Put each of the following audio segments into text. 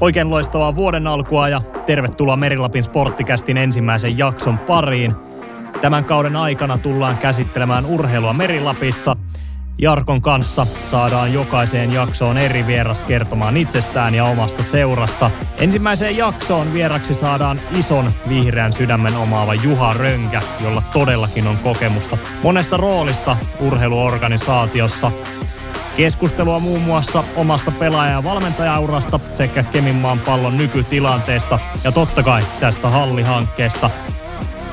Oikein loistavaa vuoden alkua ja tervetuloa Merilapin sporttikästin ensimmäisen jakson pariin. Tämän kauden aikana tullaan käsittelemään urheilua Merilapissa. Jarkon kanssa saadaan jokaiseen jaksoon eri vieras kertomaan itsestään ja omasta seurasta. Ensimmäiseen jaksoon vieraksi saadaan ison vihreän sydämen omaava Juha Rönkä, jolla todellakin on kokemusta monesta roolista urheiluorganisaatiossa. Keskustelua muun muassa omasta pelaaja- ja valmentajaurasta sekä Keminmaan pallon nykytilanteesta ja totta kai tästä hallihankkeesta.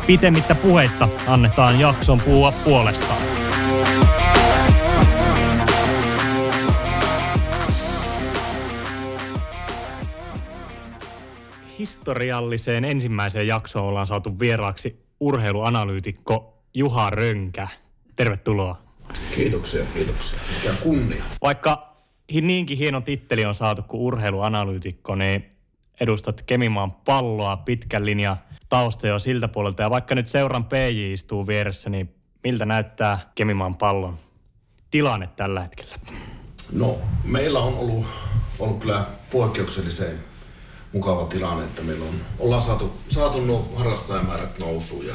Pitemmittä puheitta annetaan jakson puhua puolestaan. Historialliseen ensimmäiseen jaksoon ollaan saatu vieraaksi urheiluanalyytikko Juha Rönkä. Tervetuloa. Kiitoksia, kiitoksia. Mikä kunnia. Vaikka niinkin hieno titteli on saatu kuin urheiluanalyytikko, niin edustat Kemimaan palloa pitkän linjan tausta jo siltä puolelta. Ja vaikka nyt seuran PJ istuu vieressä, niin miltä näyttää Kemimaan pallon tilanne tällä hetkellä? No, meillä on ollut, ollut kyllä poikkeuksellisen mukava tilanne, että meillä on, ollaan saatu, saatu nuo harrastajamäärät nousuun ja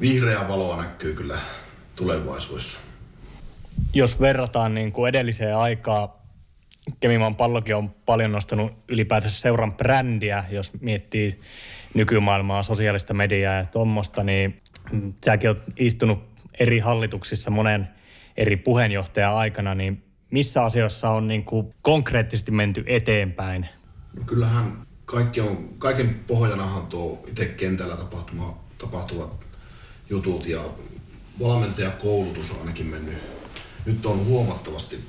vihreä valoa näkyy kyllä tulevaisuudessa. Jos verrataan niin kuin edelliseen aikaan, Kemimaan pallokin on paljon nostanut ylipäätänsä seuran brändiä, jos miettii nykymaailmaa, sosiaalista mediaa ja tuommoista, niin säkin oot istunut eri hallituksissa monen eri puheenjohtajan aikana, niin missä asioissa on niin kuin konkreettisesti menty eteenpäin? No kyllähän kaikki on, kaiken pohjanahan tuo itse kentällä tapahtuma, tapahtuvat jutut ja valmentajakoulutus on ainakin mennyt. Nyt on huomattavasti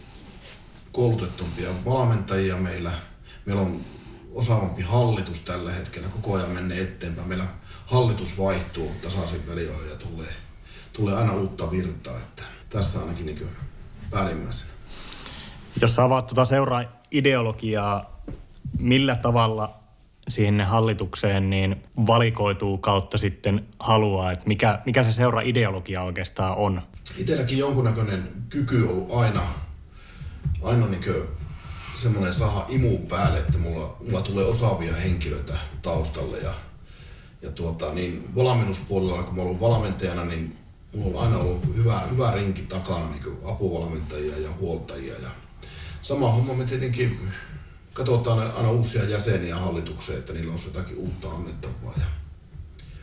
koulutettumpia valmentajia meillä. Meillä on osaavampi hallitus tällä hetkellä. Koko ajan menee eteenpäin. Meillä hallitus vaihtuu tasaisin väliajoin ja tulee, tulee aina uutta virtaa. Että tässä ainakin niin päällimmäisenä. Jos avaat tuota seuraa ideologiaa, millä tavalla siihen hallitukseen niin valikoituu kautta sitten haluaa, että mikä, mikä se seura ideologia oikeastaan on? Itselläkin jonkunnäköinen kyky on ollut aina, aina niin semmoinen saha imu päälle, että mulla, mulla tulee osaavia henkilöitä taustalle ja, ja tuota, niin valmennuspuolella, kun mä ollut valmentajana, niin mulla on aina ollut hyvä, hyvä rinki takana, niin apuvalmentajia ja huoltajia. Ja sama homma me tietenkin katsotaan aina uusia jäseniä hallitukseen, että niillä on jotakin uutta annettavaa ja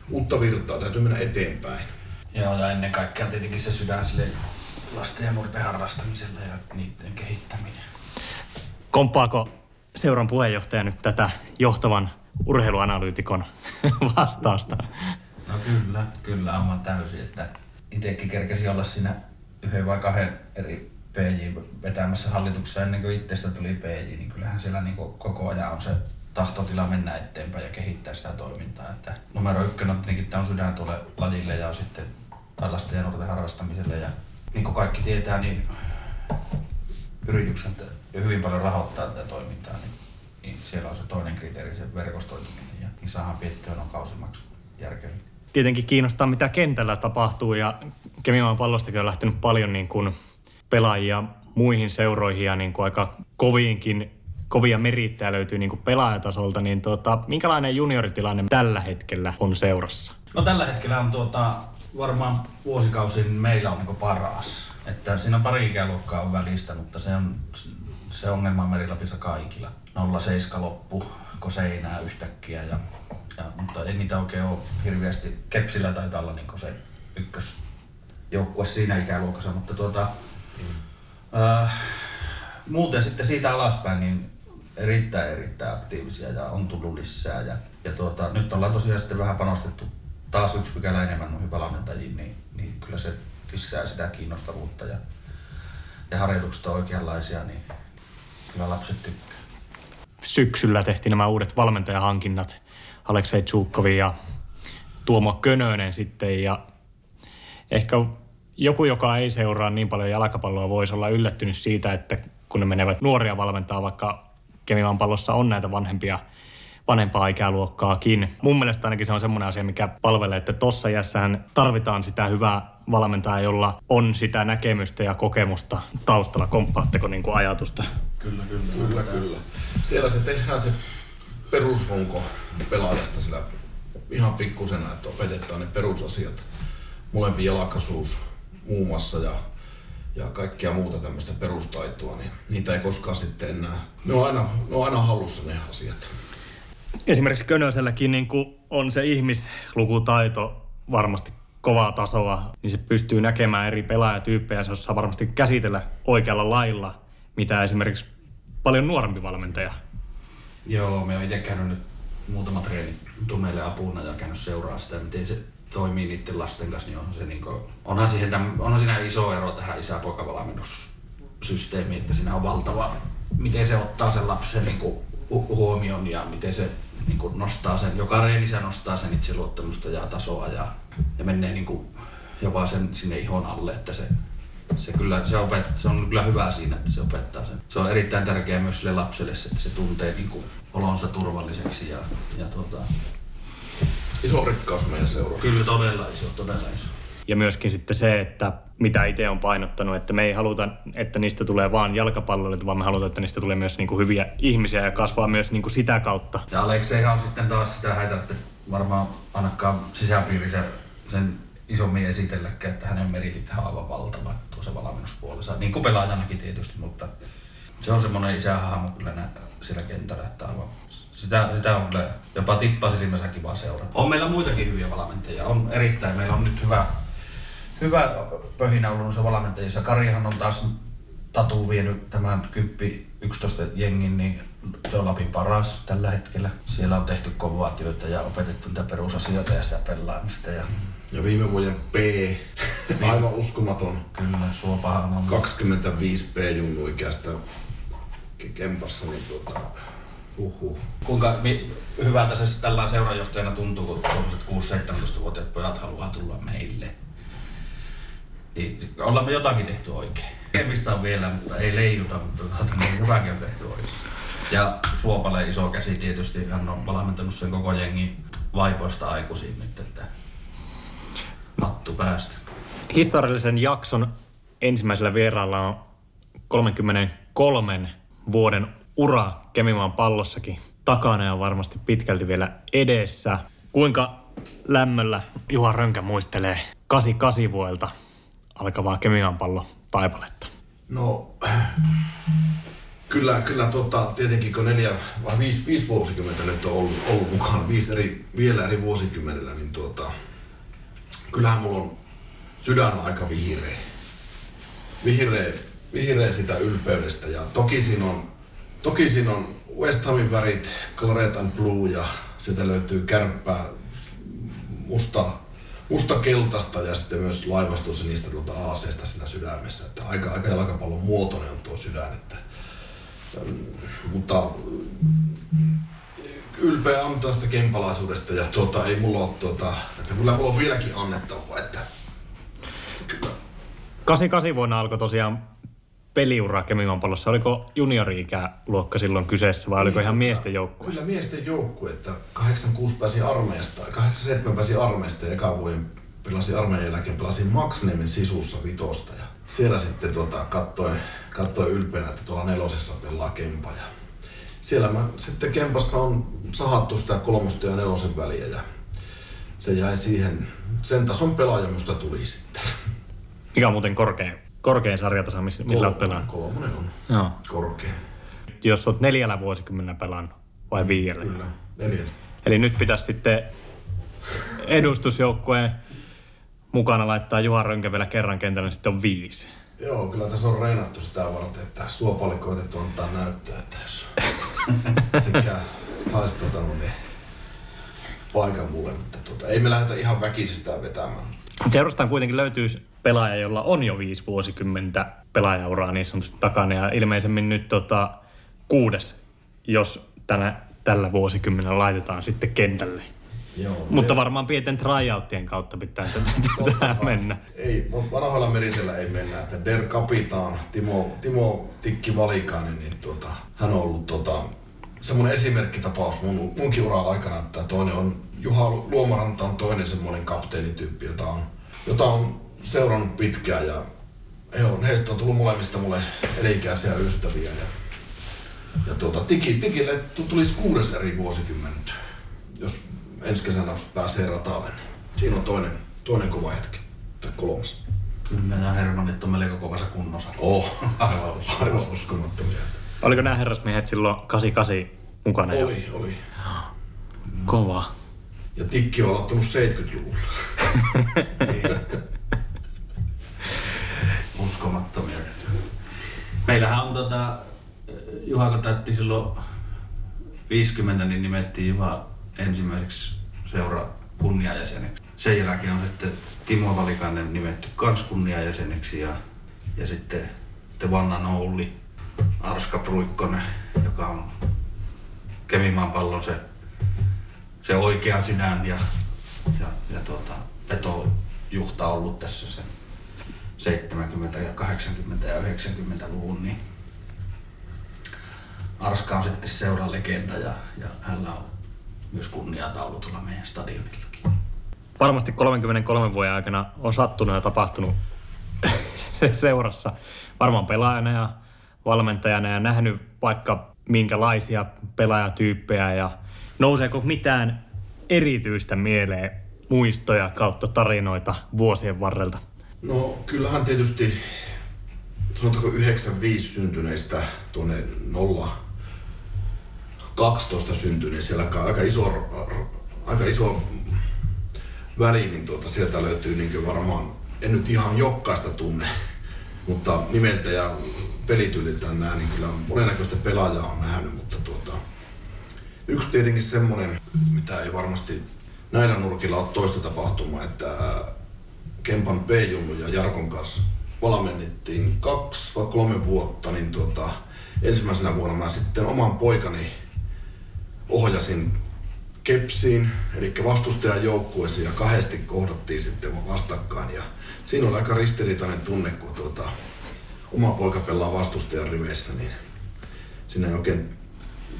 uutta virtaa, täytyy mennä eteenpäin. Joo, ja ennen kaikkea tietenkin se sydän sille lasten ja nuorten harrastamiselle ja niiden kehittäminen. Kompaako seuran puheenjohtaja nyt tätä johtavan urheiluanalyytikon vastausta? No kyllä, kyllä aivan täysin, että itsekin kerkesi olla siinä yhden vai kahden eri PJ vetämässä hallituksessa ennen kuin itsestä tuli PJ, niin kyllähän siellä niin koko ajan on se tahtotila mennä eteenpäin ja kehittää sitä toimintaa. Että numero ykkönen on tietenkin tämä on sydän tuolle lajille ja sitten tällaisten ja nuorten harrastamiselle. Ja niin kuin kaikki tietää, niin yritykset hyvin paljon rahoittaa tätä toimintaa, niin, niin siellä on se toinen kriteeri, se verkostoituminen ja niin saadaan piettyä noin kausimaksu järkevin. Tietenkin kiinnostaa, mitä kentällä tapahtuu ja Kemimaan pallostakin on lähtenyt paljon niin kuin pelaajia muihin seuroihin ja niin kuin aika koviinkin kovia merittäjä löytyy niin kuin pelaajatasolta, niin tuota, minkälainen junioritilanne tällä hetkellä on seurassa? No tällä hetkellä on tuota, varmaan vuosikausin meillä on niin paras. Että siinä pari ikäluokkaa on välistä, mutta se on se ongelma on Merilapissa kaikilla. 07 loppu, kun seinää yhtäkkiä ja, ja, mutta ei niitä oikein ole hirveästi. Kepsillä taitaa olla niin se ykkösjoukkue siinä ikäluokassa, mutta tuota, Äh, muuten sitten siitä alaspäin niin erittäin erittäin aktiivisia ja on tullut lisää. Ja, ja tuota, nyt ollaan tosiaan sitten vähän panostettu taas yksi pykälä enemmän noihin valmentajiin, niin, niin kyllä se lisää sitä kiinnostavuutta ja, ja harjoitukset on oikeanlaisia, niin kyllä lapset tykkää. Syksyllä tehtiin nämä uudet valmentajahankinnat, Aleksei Tsuukkovi ja Tuomo Könönen sitten ja ehkä joku, joka ei seuraa niin paljon jalkapalloa, voisi olla yllättynyt siitä, että kun ne menevät nuoria valmentaa, vaikka Kemivan pallossa on näitä vanhempia vanhempaa ikäluokkaakin. Mun mielestä ainakin se on semmoinen asia, mikä palvelee, että tossa iässähän tarvitaan sitä hyvää valmentajaa, jolla on sitä näkemystä ja kokemusta taustalla. Komppaatteko niin kuin ajatusta? Kyllä, kyllä. Kyllä, kyllä. Siellä se tehdään se perusrunko pelaajasta sillä ihan pikkusena, että opetetaan ne perusasiat. Molempi jalkaisuus muun muassa ja, ja kaikkia muuta tämmöistä perustaitoa, niin niitä ei koskaan sitten enää, ne on aina, ne on aina hallussa ne asiat. Esimerkiksi Könöselläkin niin on se ihmislukutaito varmasti kovaa tasoa, niin se pystyy näkemään eri pelaajatyyppejä, se osaa varmasti käsitellä oikealla lailla, mitä esimerkiksi paljon nuorempi valmentaja. Joo, me on itse käynyt nyt muutama treeni tunneille apuna ja käynyt seuraa sitä, miten se toimii niiden lasten kanssa, niin onhan, se niin kuin, onhan, siihen täm, onhan siinä iso ero tähän isä-poikavalmennussysteemiin, että siinä on valtava, miten se ottaa sen lapsen niin kuin, huomioon ja miten se niin kuin nostaa sen, joka reenissä nostaa sen itseluottamusta ja tasoa ja, ja menee niin kuin, jopa sen sinne ihon alle, että se, se, kyllä, se, opet, se on kyllä hyvä siinä, että se opettaa sen. Se on erittäin tärkeää myös sille lapselle, että se tuntee niin kuin, olonsa turvalliseksi ja, ja tuota, Iso rikkaus meidän seura. Kyllä todella iso, todella iso. Ja myöskin sitten se, että mitä itse on painottanut, että me ei haluta, että niistä tulee vaan jalkapalloilijoita, vaan me halutaan, että niistä tulee myös niin kuin hyviä ihmisiä ja kasvaa myös niin kuin sitä kautta. Ja Alekseihan on sitten taas sitä häitä, että varmaan ainakaan sisäpiirissä sen isommin esitelläkään, että hänen meritit on aivan valtava tuossa valmennuspuolessa. Niin kuin pelaajanakin tietysti, mutta se on semmoinen isähahmo kyllä nä- siellä kentällä, että aivan sitä, sitä on kyllä jopa tippasilmässä kiva seurata. On meillä muitakin hyviä valmentajia. On erittäin, meillä on nyt hyvä, hyvä pöhinä ollut noissa valmentajissa. Karihan on taas Tatu vienyt tämän 10-11 jengin, niin se on Lapin paras tällä hetkellä. Siellä on tehty kovaa työtä ja opetettu niitä perusasioita ja sitä pelaamista. Ja Ja viime vuoden P, aivan uskomaton, kyllä, Suopahan on 25 P-junnu ikäistä kempassa, niin tuota, uhuh. Kuinka mi- hyvältä se tällä seurajohtajana tuntuu, kun tuollaiset 6-17-vuotiaat pojat haluaa tulla meille? Niin, ollaan me jotakin tehty oikein. Tekemistä on vielä, mutta ei leijuta, mutta tuota, niin jotakin on tehty oikein. Ja Suopalle iso käsi tietysti, hän on valmentanut sen koko jengi vaipoista aikuisiin nyt, että mattu päästä. Historiallisen jakson ensimmäisellä vieraalla on 33 vuoden ura Kemimaan pallossakin takana ja varmasti pitkälti vielä edessä. Kuinka lämmöllä Juha Rönkä muistelee 88 vuodelta alkavaa Kemimaan pallo taipaletta? No, kyllä, kyllä tota, tietenkin kun neljä vai viisi, viisi vuosikymmentä nyt on ollut, ollut mukana, viisi eri, vielä eri vuosikymmenellä, niin tuota, kyllähän mulla on sydän aika vihreä. Vihreä, vihreä sitä ylpeydestä ja toki siinä on, toki siinä on West Hamin värit, Claret and Blue ja sieltä löytyy kärppää, musta, musta keltaista ja sitten myös laivastus niistä tuolta aaseesta siinä sydämessä. Että aika, aika jalkapallon muotoinen on tuo sydän. Että, ähm, mutta mm, ylpeä on tästä kempalaisuudesta ja tuota, ei mulla ole tuota, että kyllä mulla on vieläkin annettavaa, että kyllä 88 vuonna alkoi tosiaan peliura Kemimaan pallossa. Oliko juniori-ikäluokka silloin kyseessä vai oliko ihan miesten joukkue? Kyllä miesten joukkue, että 86 pääsi armeijasta, 87 pääsi armeijasta ja eka vuoden pelasin armeijan jälkeen, pelasin Maxnemin sisussa vitosta ja siellä sitten tuota, katsoin, katsoin ylpeänä, että tuolla nelosessa pelaa Kempa ja siellä mä, sitten Kempassa on sahattu sitä kolmosta ja nelosen väliä ja se jäi siihen, sen tason pelaaja musta tuli sitten. Mikä on muuten korkein, korkein sarjatasa, missä millä olet pelannut? Kolmonen on Joo. korkea. Jos olet neljällä vuosikymmenellä pelannut vai viidellä? Kyllä, neljällä. Eli nyt pitäisi sitten edustusjoukkueen mukana laittaa Juha Rönkä vielä kerran kentälle, niin sitten on viisi. Joo, kyllä tässä on reenattu sitä varten, että suopalle koitettu antaa näyttöä, että jos sekä saisi tota, no, niin, paikan mulle, mutta tota, ei me lähdetä ihan väkisistä vetämään. Seurastaan kuitenkin löytyy pelaaja, jolla on jo viisi vuosikymmentä pelaajauraa niin sanotusti takana ja ilmeisemmin nyt tota, kuudes, jos tänä, tällä vuosikymmenellä laitetaan sitten kentälle. Joo, Mutta varmaan pienten tryouttien kautta pitää tätä, mennä. Ei, vanhoilla merisellä ei mennä, että Der Kapitaan, Timo, Timo Tikki Valikainen, niin tuota, hän on ollut tota, semmoinen esimerkkitapaus mun, munkin ura aikana, että toinen on Juha Luomaranta on toinen semmoinen kapteenityyppi, jota on, jota on seurannut pitkään ja he on, heistä on tullut molemmista mulle elikäisiä ystäviä ja Ja tuota, tiki, tikille tulisi kuudes eri vuosikymmen nyt, jos ensi kesänä pääsee ratalle. Niin siinä on toinen, toinen kova hetki, tai kolmas. Kyllä, ja Hermannit on melko kovassa kunnossa. Oh, aivan, aivan uskomattomia. Oliko nämä herrasmiehet silloin 88 mukana? jo? Oli, oli. Kova. Ja tikki on aloittanut 70-luvulla. Niin. Uskomattomia. Meillähän on tota, Juha kun täytti silloin 50, niin nimettiin Juha ensimmäiseksi seura kunniajäseneksi. Sen jälkeen on sitten Timo Valikainen nimetty kans kunniajäseneksi ja, ja sitten Tevanna Noulli, Arska Pruikkonen, joka on Kemimaan pallon se, se oikea sinään ja, ja, ja tuota, petojuhta ollut tässä sen 70 ja 80 ja 90-luvun, niin Arska on sitten seuran legenda ja, ja hänellä on myös kunniataulu tuolla meidän stadionillakin. Varmasti 33 vuoden aikana on sattunut ja tapahtunut se seurassa. Varmaan pelaajana ja valmentajana ja nähnyt vaikka minkälaisia pelaajatyyppejä ja nouseeko mitään erityistä mieleen muistoja kautta tarinoita vuosien varrelta? No kyllähän tietysti, sanotaanko 95 syntyneistä tuonne 0 12 syntyneen, siellä on aika iso, aika iso väli, niin tuota, sieltä löytyy niin varmaan, en nyt ihan jokaista tunne, mutta nimeltä ja pelityyliltään nämä, niin kyllä monennäköistä pelaajaa on nähnyt, mutta tuota, yksi tietenkin semmoinen, mitä ei varmasti näillä nurkilla ole toista tapahtumaa, että Kempan P-junnu ja Jarkon kanssa valmennettiin kaksi vai kolme vuotta, niin tuota, ensimmäisenä vuonna mä sitten oman poikani ohjasin Kepsiin, eli vastustajan joukkueeseen ja kahdesti kohdattiin sitten vastakkain. Ja siinä oli aika ristiriitainen tunne, kun tuota, oma poika pelaa vastustajan riveissä, niin sinä ei oikein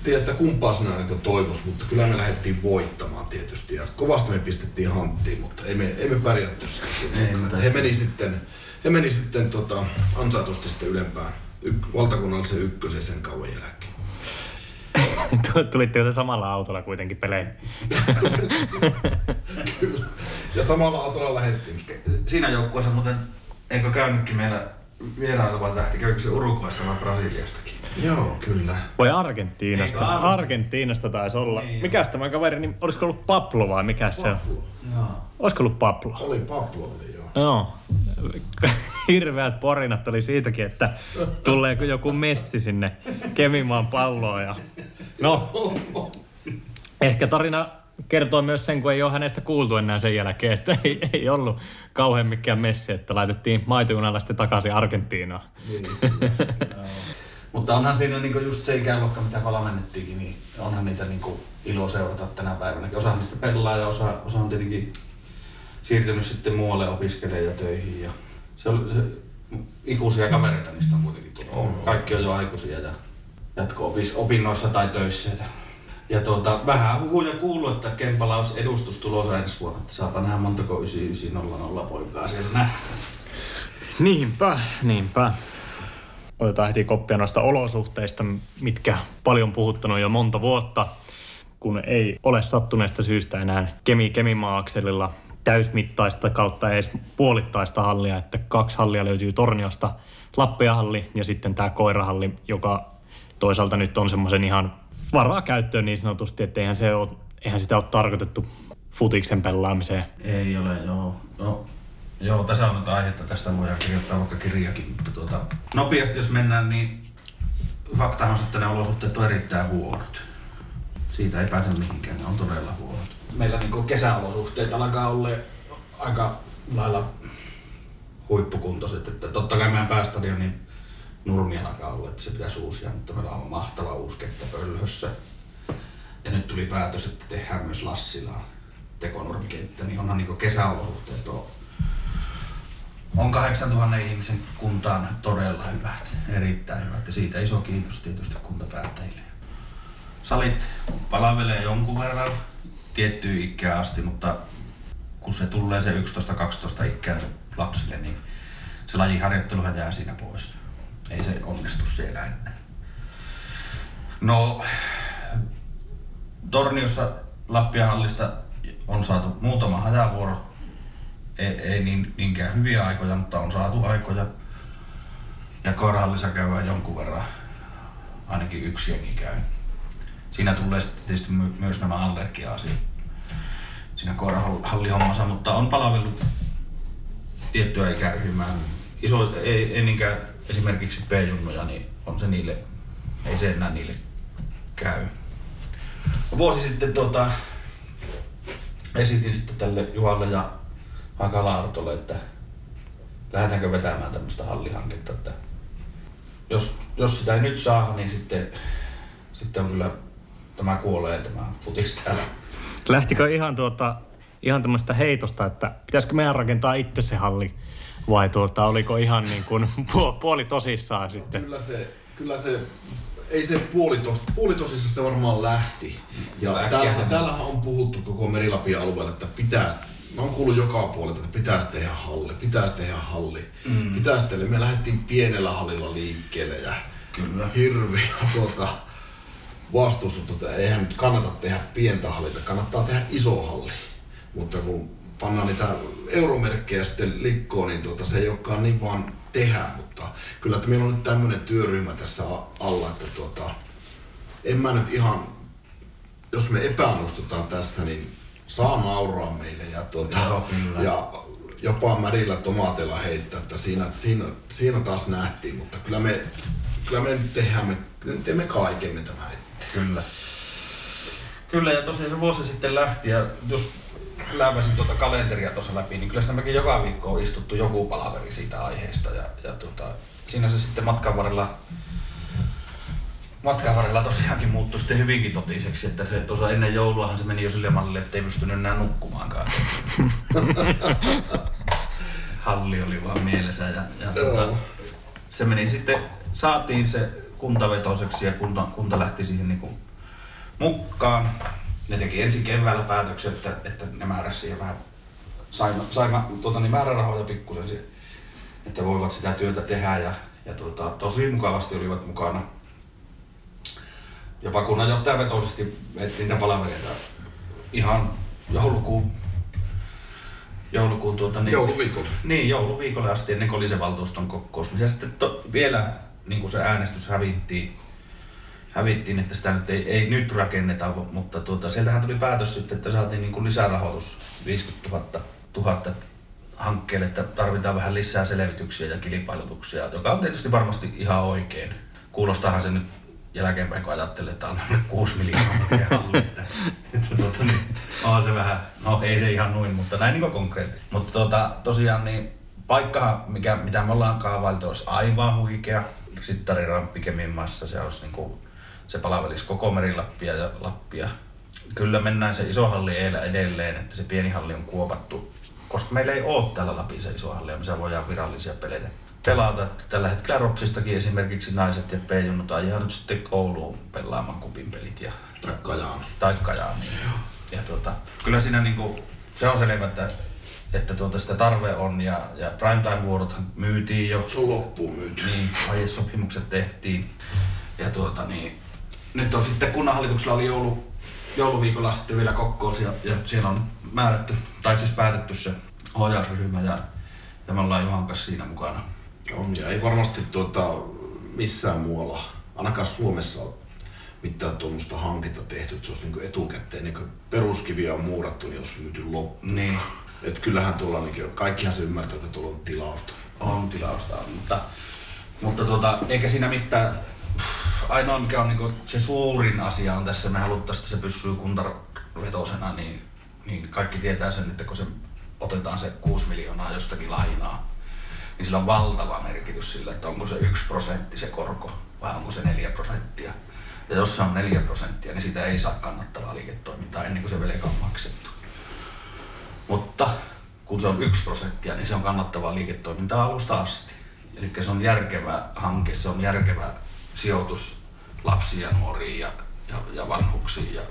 tiedä, että kumpaa sinä niin toivos, mutta kyllä me lähdettiin voittamaan tietysti. Ja kovasti me pistettiin hanttiin, mutta ei me, ei me pärjätty sitten. He meni sitten, he meni sitten tota, ansaitusti sitten ylempään yk, valtakunnallisen ykkösen sen kauan jälkeen. Tulitte joten samalla autolla kuitenkin peleihin. Kyllä. Ja samalla autolla lähdettiin. Siinä joukkueessa muuten, eikö käynytkin meillä vieraileva tähti, käykö se Uruguaysta vai Brasiliastakin? Joo, kyllä. Vai Argentiinasta? Eikö Ar- Argentiinasta taisi olla. Niin. Mikäs tämä kaveri, niin olisiko ollut Pablo vai mikä se on? Joo. Olisiko ollut Pablo? Oli Pablo, oli joo. Joo. Hirveät porinat oli siitäkin, että tuleeko joku messi sinne Kemimaan palloon. Ja... No, ehkä tarina kertoo myös sen, kun ei ole hänestä kuultu enää sen jälkeen, että ei, ei ollut kauhean mikään messi, että laitettiin maitojunalla sitten takaisin Argentiinaan. Niin, Mutta onhan siinä niinku just se ikäluokka, mitä valmennettiinkin, niin onhan niitä niinku ilo seurata tänä päivänä. Osa niistä pelaa ja osa, osa on tietenkin siirtynyt sitten muualle opiskelemaan ja töihin. Ja se oli, se, ikuisia kavereita niistä on kuitenkin tullut. Kaikki on jo aikuisia ja jatko-opinnoissa tai töissä. Ja, ja tuota, vähän huhuja kuuluu, että Kempala olisi edustus tulossa ensi vuonna. Että saapa nähdä montako 9900 poikaa siellä nähdä. Niinpä, niinpä. Otetaan heti koppia noista olosuhteista, mitkä paljon puhuttanut jo monta vuotta, kun ei ole sattuneesta syystä enää kemi kemimaa-akselilla täysmittaista kautta edes puolittaista hallia, että kaksi hallia löytyy Torniosta, Lappia-halli ja sitten tämä koirahalli, joka toisaalta nyt on semmoisen ihan varaa käyttöön niin sanotusti, että eihän, se ole, eihän sitä ole tarkoitettu futiksen pelaamiseen. Ei ole, joo. No, joo, tässä on nyt aihetta, tästä voidaan kirjoittaa vaikka kirjakin, mutta tuota, nopeasti jos mennään, niin faktahan on sitten ne olosuhteet on erittäin huonot. Siitä ei pääse mihinkään, ne on todella huonot. Meillä niin kesäolosuhteet alkaa olla aika lailla huippukuntoiset, että totta kai meidän päästadionin nurmi alkaa olla, että se pitäisi uusia, mutta meillä on mahtava uusi kenttä Pölhössä. Ja nyt tuli päätös, että tehdään myös Lassilaan tekonurmikenttä, niin onhan niin kesäolosuhteet on, on 8000 ihmisen kuntaan todella hyvät, erittäin hyvät. Ja siitä iso kiitos tietysti kuntapäättäjille. Salit palvelee jonkun verran tiettyyn ikään asti, mutta kun se tulee se 11-12 ikään lapsille, niin se lajiharjoitteluhan jää siinä pois. Ei se onnistu siellä enää. No, Torniossa Lappiahallista on saatu muutama hajavuoro. Ei, ei niin, niinkään hyviä aikoja, mutta on saatu aikoja. Ja Koirahallissa käydään jonkun verran. Ainakin yksi jengi käy. Siinä tulee sitten tietysti my- myös nämä allergia-asiat siinä koirahallihommassa, mutta on palvellut tiettyä ikäryhmää. Iso, ei, ei niinkään esimerkiksi P-junnoja, niin on se niille, ei se enää niille käy. Vuosi sitten tuota, esitin sitten tälle Juhalle ja Hakala Artolle, että lähdetäänkö vetämään tämmöistä hallihanketta, että jos, jos sitä ei nyt saa, niin sitten, sitten on kyllä tämä kuolee tämä futis täällä. Lähtikö ihan tuota, ihan tämmöistä heitosta, että pitäisikö meidän rakentaa itse se halli vai tuota, oliko ihan niin kuin puoli tosissaan sitten? Kyllä se, kyllä se ei se puolitos, puolitosissa se varmaan lähti. Ja täällä, äkkiähän- täällähän on puhuttu koko Merilapin alueella, että pitäisi, mä oon kuullut joka puolelta, että pitäisi tehdä halli, pitäisi tehdä halli, mm. pitäisi tehdä. Me lähdettiin pienellä hallilla liikkeelle ja Kyllä. hirveä tuota, vastustus, että eihän nyt kannata tehdä pientä hallita, kannattaa tehdä iso halli. Mutta kun pannaan niitä euromerkkejä sitten likkoon, niin tuota, se ei olekaan niin vaan tehdä, mutta kyllä että meillä on nyt tämmöinen työryhmä tässä alla, että tuota, en mä nyt ihan, jos me epäonnistutaan tässä, niin saa nauraa meille ja, tuota, Joo, kyllä. ja jopa mädillä tomaateilla heittää, että siinä, siinä, siinä taas nähtiin, mutta kyllä me, kyllä me nyt tehdään, me teemme kaikemme tämä eteen. Kyllä. Kyllä, ja tosiaan se vuosi sitten lähti, ja jos läväsin tuota kalenteria tuossa läpi, niin kyllä sitä melkein joka viikko on istuttu joku palaveri siitä aiheesta. Ja, ja tuota, siinä se sitten matkan varrella, matkan varrella tosiaankin muuttui sitten hyvinkin totiseksi, että se tuossa ennen jouluahan se meni jo sille mallille, että ei pystynyt enää nukkumaankaan. Halli oli vaan mielessä ja, ja tuota, se meni sitten, saatiin se kuntavetoiseksi ja kunta, kunta lähti siihen niin mukaan. Ne teki ensin keväällä päätöksen, että, että ne määräsi siihen vähän, saimme, saimme tuota, niin määrärahoja pikkusen, että voivat sitä työtä tehdä ja, ja tuota, tosi mukavasti olivat mukana. Jopa kunnanjohtaja vetoisesti vetti niitä palavereita ihan joulukuun, joulukuun tuota, niin, Jouluviikolla. niin, jouluviikolle asti ennen kuin oli se valtuuston kokous. Ja sitten to, vielä niin kuin se äänestys hävittiin, hävittiin, että sitä nyt ei, ei nyt rakenneta, mutta tuota, sieltähän tuli päätös sitten, että saatiin niin kuin lisärahoitus 50 000, 000 hankkeelle, että tarvitaan vähän lisää selvityksiä ja kilpailutuksia, joka on tietysti varmasti ihan oikein. Kuulostahan se nyt jälkeenpäin, kun ajattelee, että on 6 miljoonaa halli, että, että tuota, niin, on se vähän, no ei se ihan noin, mutta näin niin konkreettisesti. Mutta tuota, tosiaan niin paikka, mikä, mitä me ollaan kaavailtu, olisi aivan huikea. Sittarirampi Kemimäessä, se olisi niin kuin, se palvelisi koko Merilappia ja Lappia. Kyllä mennään se iso halli eillä edelleen, että se pieni halli on kuopattu, koska meillä ei ole täällä Lapissa iso halli, missä voidaan virallisia peleitä pelata. Tällä hetkellä Ropsistakin esimerkiksi naiset ja P-junnut ajaa nyt sitten kouluun pelaamaan kupin pelit ja Tai Kajaani. tai Kajaaniin. Ja tuota, kyllä siinä niinku, se on selvä, että, että tuota sitä tarve on ja, ja primetime-vuorothan myytiin jo. Se on loppuun myyty. Niin, aiesopimukset tehtiin. Ja tuota niin, nyt on sitten kunnanhallituksella oli joulu, jouluviikolla sitten vielä kokous ja, ja siellä on määrätty, tai siis päätetty se ohjausryhmä ja, ja me ollaan Juhan kanssa siinä mukana. On, ja ei varmasti tuota, missään muualla, ainakaan Suomessa ole mitään tuommoista hanketta tehty, että se olisi niin etukäteen, niin peruskiviä on muurattu, niin olisi myyty loppuun. Niin. Et kyllähän tuolla, niin kaikkihan se ymmärtää, että tuolla on tilausta. On tilausta, mutta, mutta tuota, eikä siinä mitään. Ainoa mikä on niinku se suurin asia on tässä, me haluttaisiin, että se pysyy kuntavetosena, niin, niin kaikki tietää sen, että kun se otetaan se 6 miljoonaa jostakin lainaa, niin sillä on valtava merkitys sillä, että onko se 1 prosentti se korko vai onko se 4 prosenttia. Ja jos se on 4 prosenttia, niin sitä ei saa kannattavaa liiketoimintaa ennen kuin se velka on maksettu. Mutta kun se on 1 prosenttia, niin se on kannattavaa liiketoimintaa alusta asti. Eli se on järkevä hanke, se on järkevä sijoitus lapsiin ja nuoriin ja, ja, ja vanhuksiin. Ja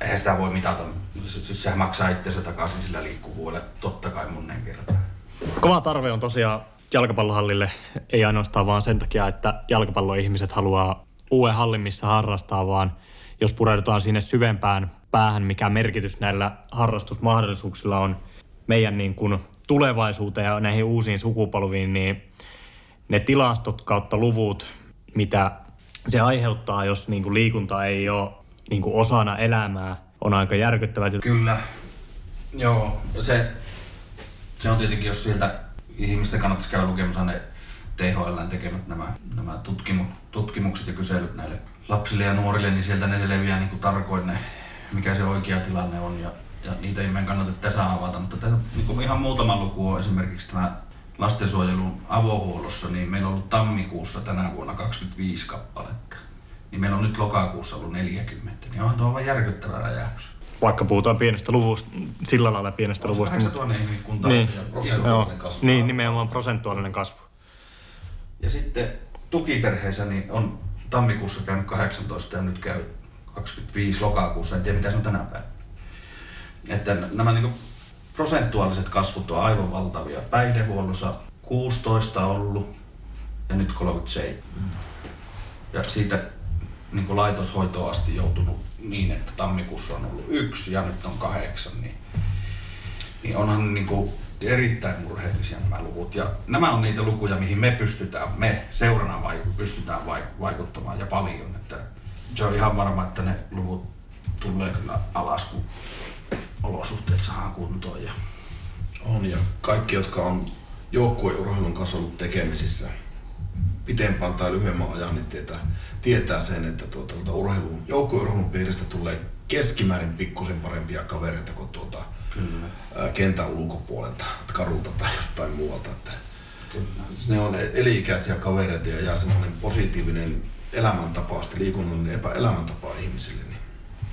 eihän sitä voi mitata. Siis sehän maksaa itsensä takaisin sillä liikkuvuudella, totta kai monen kertaan. Kova tarve on tosiaan jalkapallohallille, ei ainoastaan vaan sen takia, että jalkapalloihmiset haluaa uuden hallin, missä harrastaa, vaan jos pureudutaan sinne syvempään päähän, mikä merkitys näillä harrastusmahdollisuuksilla on meidän niin kuin tulevaisuuteen ja näihin uusiin sukupolviin, niin ne tilastot kautta luvut, mitä se aiheuttaa, jos niin kuin liikunta ei ole niin kuin osana elämää, on aika järkyttävät. Kyllä. Joo, se, se on tietenkin, jos sieltä ihmisten kannattaisi käydä lukemassa ne THL tekemät nämä, nämä tutkimu, tutkimukset ja kyselyt näille lapsille ja nuorille, niin sieltä ne selviää niin kuin tarkoin ne, mikä se oikea tilanne on. Ja, ja niitä ei meidän kannata tässä avata, mutta tässä niin kuin ihan muutama luku on esimerkiksi tämä lastensuojelun avohuollossa, niin meillä on ollut tammikuussa tänä vuonna 25 kappaletta. Niin meillä on nyt lokakuussa ollut 40. Niin onhan tuo aivan järkyttävä räjähdys. Vaikka puhutaan pienestä luvusta, sillä lailla pienestä On luvusta. 8000 ihmiskuntaa. Niin, Ja joo, prosentuaalinen kasvu. niin, nimenomaan prosentuaalinen kasvu. Ja sitten tukiperheessä niin on tammikuussa käynyt 18 ja nyt käy 25 lokakuussa. En tiedä mitä se on tänä päivänä. Että nämä niin prosentuaaliset kasvut on aivan valtavia. Päihdehuollossa 16 on ollut ja nyt 37. Ja siitä niin kuin laitoshoitoon asti joutunut niin, että tammikuussa on ollut yksi ja nyt on kahdeksan. Niin niin onhan niin kuin erittäin murheellisia nämä luvut. Ja nämä on niitä lukuja, mihin me pystytään, me seurana vai, pystytään vai, vaikuttamaan ja paljon. Että se on ihan varma, että ne luvut tulee kyllä alas, kun olosuhteet saadaan kuntoon. Ja On ja kaikki, jotka on joukkueurheilun kanssa ollut tekemisissä pitempään tai lyhyemmän ajan, niin tietää, tietää sen, että tuota, tuota urheilun, joukkueurheilun piiristä tulee keskimäärin pikkusen parempia kavereita kuin tuota, kyllä, ää, kentän ulkopuolelta, kadulta tai jostain muualta. Että kyllä. ne on eli-ikäisiä kavereita ja jää semmoinen positiivinen elämäntapa, sitten liikunnallinen epäelämäntapa ihmisille, niin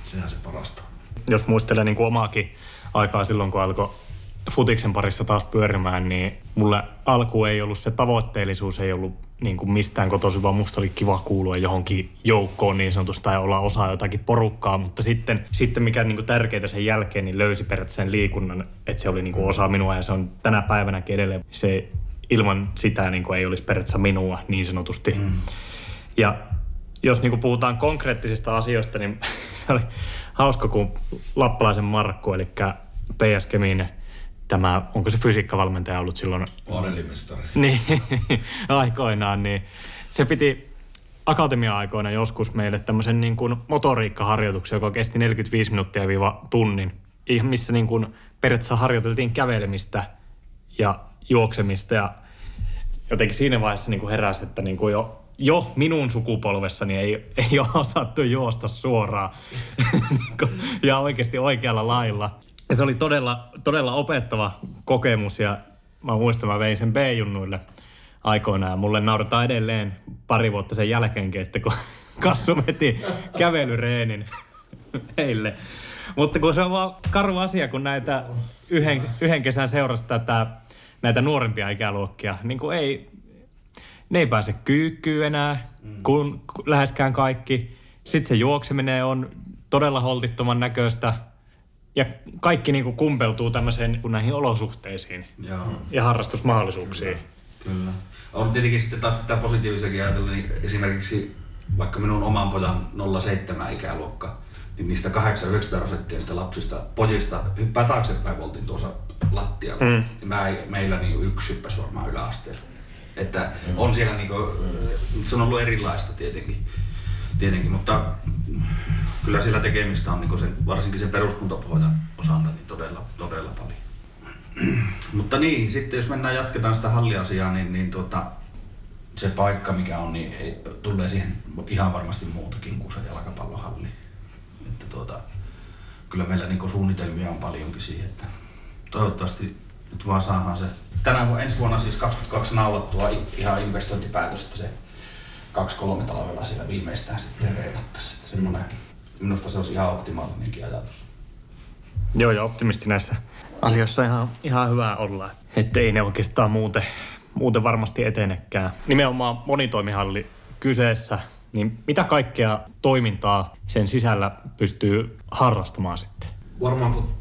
sehän se parasta. Jos muistelee niin kuin omaakin aikaa silloin, kun alkoi futiksen parissa taas pyörimään, niin mulle alku ei ollut se tavoitteellisuus, ei ollut niin kuin mistään kotoisin, vaan musta oli kiva kuulua johonkin joukkoon niin sanotusti tai olla osa jotakin porukkaa, mutta sitten, sitten mikä niin kuin tärkeintä sen jälkeen, niin löysi periaatteessa sen liikunnan, että se oli niin kuin osa minua ja se on tänä päivänäkin edelleen se ilman sitä niin kuin ei olisi periaatteessa minua niin sanotusti. Mm. Ja jos niin kuin puhutaan konkreettisista asioista, niin se oli hauska, kun Lappalaisen Markku, eli PS Kemin tämä, onko se fysiikkavalmentaja ollut silloin Vanelimestari. niin, aikoinaan, niin se piti akatemia-aikoina joskus meille tämmöisen niin kuin motoriikkaharjoituksen, joka kesti 45 minuuttia viiva tunnin, missä niin kuin periaatteessa harjoiteltiin kävelemistä ja juoksemista ja jotenkin siinä vaiheessa niin kuin heräsi, että niin kuin jo, jo minun sukupolvessani ei, ei ole osattu juosta suoraan Niin ja oikeasti oikealla lailla. Ja se oli todella, todella opettava kokemus ja mä muistan, mä vein sen B-junnuille aikoinaan. Mulle nauretaan edelleen pari vuotta sen jälkeenkin, että kun Kassu veti kävelyreenin heille. Mutta kun se on vaan karu asia, kun näitä yhden, yhden kesän seurasi tätä, näitä nuorempia ikäluokkia, niin kuin ei, ne ei pääse kyykkyyn enää, kun, kun läheskään kaikki. Sitten se juokseminen on todella holtittoman näköistä. Ja kaikki niin kuin kumpeutuu tämmöiseen kuin näihin olosuhteisiin Joo. ja harrastusmahdollisuuksiin. Kyllä. On tietenkin sitten taas tämä positiivisenkin ajatella, niin esimerkiksi vaikka minun oman pojan 07 ikäluokka, niin niistä 8-9 prosenttia niistä lapsista, pojista hyppää taaksepäin voltin tuossa lattialla. Mm. Niin mä, meillä niin yksi hyppäsi varmaan yläasteella. Että mm. on siellä niinku, se on ollut erilaista tietenkin, tietenkin mutta kyllä siellä tekemistä on niinku sen, varsinkin sen peruskuntopohjan osalta niin todella, todella paljon. Mutta niin, sitten jos mennään jatketaan sitä halliasiaa, niin, niin tuota, se paikka mikä on, niin ei, tulee siihen ihan varmasti muutakin kuin se jalkapallohalli. Että tuota, kyllä meillä niin suunnitelmia on paljonkin siihen, että toivottavasti nyt vaan saadaan se tänä vuonna, ensi vuonna siis 22 naulattua ihan investointipäätös, että se 2-3 talvella siellä viimeistään sitten reenattaisiin. Että semmoinen, minusta se olisi ihan optimaalinenkin ajatus. Joo, ja optimisti näissä asioissa on ihan, ihan hyvä olla. Että ei ne oikeastaan muuten, muuten varmasti etenekään. Nimenomaan monitoimihalli kyseessä, niin mitä kaikkea toimintaa sen sisällä pystyy harrastamaan sitten? Varmaan kun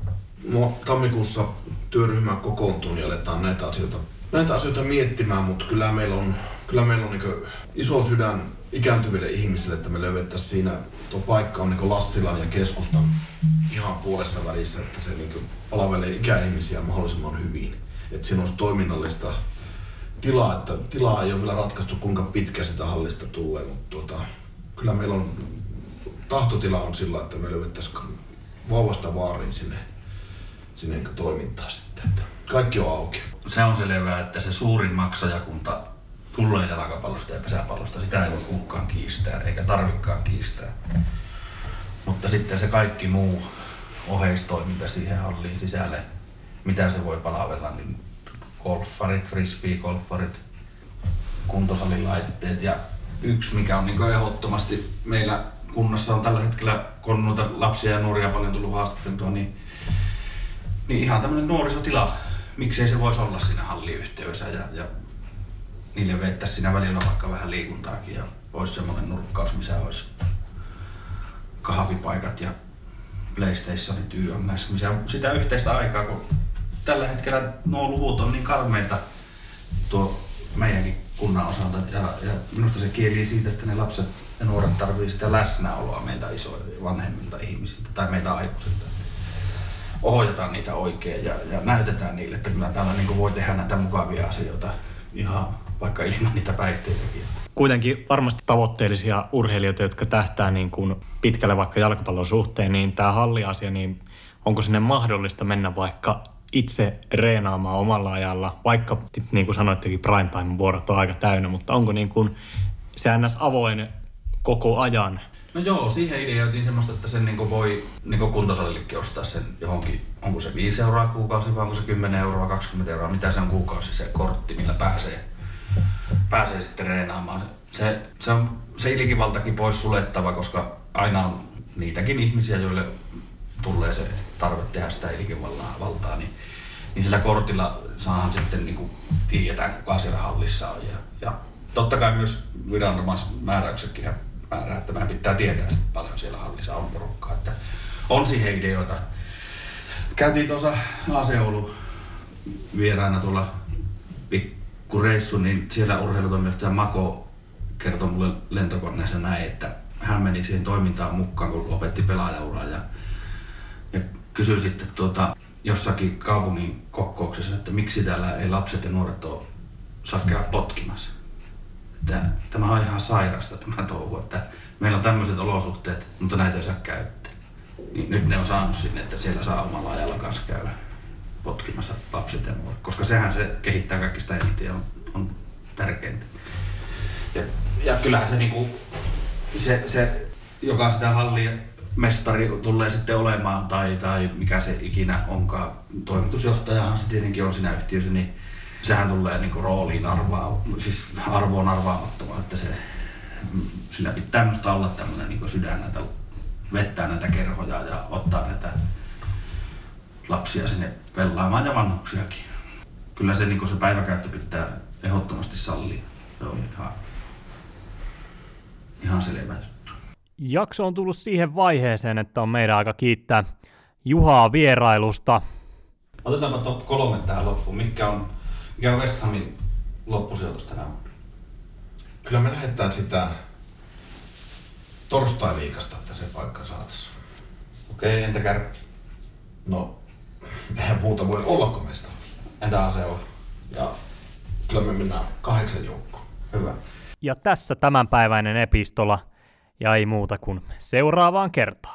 mo- tammikuussa työryhmä kokoontuu, niin aletaan näitä asioita, näitä asioita miettimään, mutta kyllä meillä on, kyllä meillä on niin iso sydän ikääntyville ihmisille, että me löydettäisiin siinä, tuo paikka on niin Lassilan ja keskustan ihan puolessa välissä, että se niin palvelee ikäihmisiä mahdollisimman hyvin. Että siinä olisi toiminnallista tilaa, että tilaa ei ole vielä ratkaistu kuinka pitkä sitä hallista tulee, mutta tuota, kyllä meillä on tahtotila on sillä, että me löydettäisiin vauvasta vaariin sinne, sinne niin toimintaa sitten. Että kaikki on auki. Se on selvää, että se suurin maksajakunta tulee jalkapallosta ja pesäpallosta, sitä ei voi kukaan kiistää, eikä tarvikkaan kiistää. Mutta sitten se kaikki muu oheistoiminta siihen halliin sisälle, mitä se voi palavella, niin golfarit, frisbee-golfarit, kuntosalilaitteet ja yksi, mikä on niin ehdottomasti meillä kunnassa on tällä hetkellä, kun noita lapsia ja nuoria paljon tullut haastateltua, niin, niin ihan tämmöinen nuorisotila, miksei se voisi olla siinä halliyhteydessä ja, ja niille vettäisi siinä välillä vaikka vähän liikuntaakin ja olisi semmoinen nurkkaus, missä olisi kahvipaikat ja PlayStationit YMS, missä sitä yhteistä aikaa, kun tällä hetkellä nuo luvut on niin karmeita tuo meidänkin kunnan osalta ja, ja minusta se kieli siitä, että ne lapset ja nuoret tarvii sitä läsnäoloa meiltä isoilta vanhemmilta ihmisiltä tai meiltä aikuisilta. Ohjataan niitä oikein ja, ja näytetään niille, että kyllä täällä niin voi tehdä näitä mukavia asioita ihan vaikka ilman niitä päihteitäkin. Kuitenkin varmasti tavoitteellisia urheilijoita, jotka tähtää niin kuin pitkälle vaikka jalkapallon suhteen, niin tämä halliasia, niin onko sinne mahdollista mennä vaikka itse reenaamaan omalla ajalla, vaikka niin kuin sanoittekin primetime-vuorot on aika täynnä, mutta onko niin kuin se ns. avoin koko ajan? No joo, siihen ideoitiin semmoista, että sen niin voi niin kuntosalillekin ostaa sen johonkin, onko se 5 euroa kuukausi vai onko se 10 euroa, 20 euroa, mitä se on kuukausi se kortti, millä pääsee, pääsee sitten reenaamaan. Se, se on se ilikivaltakin pois sulettava, koska aina on niitäkin ihmisiä, joille tulee se tarve tehdä sitä ilikivaltaa, niin, niin sillä kortilla saahan sitten niin kuin tiedetään, kuka siellä hallissa on. Ja, ja totta kai myös viranomaismääräyksetkin määrää, että meidän pitää tietää paljon siellä hallissa on porukkaa. Että on siihen ideoita. Käytiin tuossa Aseoulu vieraana tuolla pikkureissu, niin siellä urheilutoimijohtaja Mako kertoi mulle lentokoneessa näin, että hän meni siihen toimintaan mukaan, kun lopetti pelaajauraa ja, ja kysyi sitten tuota, jossakin kaupungin kokouksessa, että miksi täällä ei lapset ja nuoret ole saa käydä potkimassa että tämä on ihan sairasta tämä touhu, että meillä on tämmöiset olosuhteet, mutta näitä ei saa käyttää. Niin nyt ne on saanut sinne, että siellä saa omalla ajalla kanssa käydä potkimassa lapset ja nuoret, koska sehän se kehittää kaikista eniten ja on, on tärkeintä. Ja, ja kyllähän se, niinku, se, se, joka sitä hallia mestari tulee sitten olemaan tai, tai mikä se ikinä onkaan, toimitusjohtajahan se tietenkin on siinä yhtiössä, niin sehän tulee niinku rooliin arvaa, siis arvoon arvaamattomaan, että se, sillä pitää minusta olla tämmöinen niinku sydän näitä, vettää näitä kerhoja ja ottaa näitä lapsia sinne pelaamaan ja vanhuksiakin. Kyllä se, niinku se päiväkäyttö pitää ehdottomasti sallia. Se on ihan, ihan selvä juttu. Jakso on tullut siihen vaiheeseen, että on meidän aika kiittää Juhaa vierailusta. Otetaanpa top kolme tähän loppuun. Mikä on mikä on West Hamin loppusijoitus tänään? Kyllä me lähdetään sitä torstai-liikasta, että se paikka saataisiin. Okei, okay, entä kärppi? No, eihän muuta voi olla kuin mestaruus. Entä aseo? Ja kyllä me mennään kahdeksan joukkoon. Hyvä. Ja tässä tämänpäiväinen epistola. Ja ei muuta kuin seuraavaan kertaan.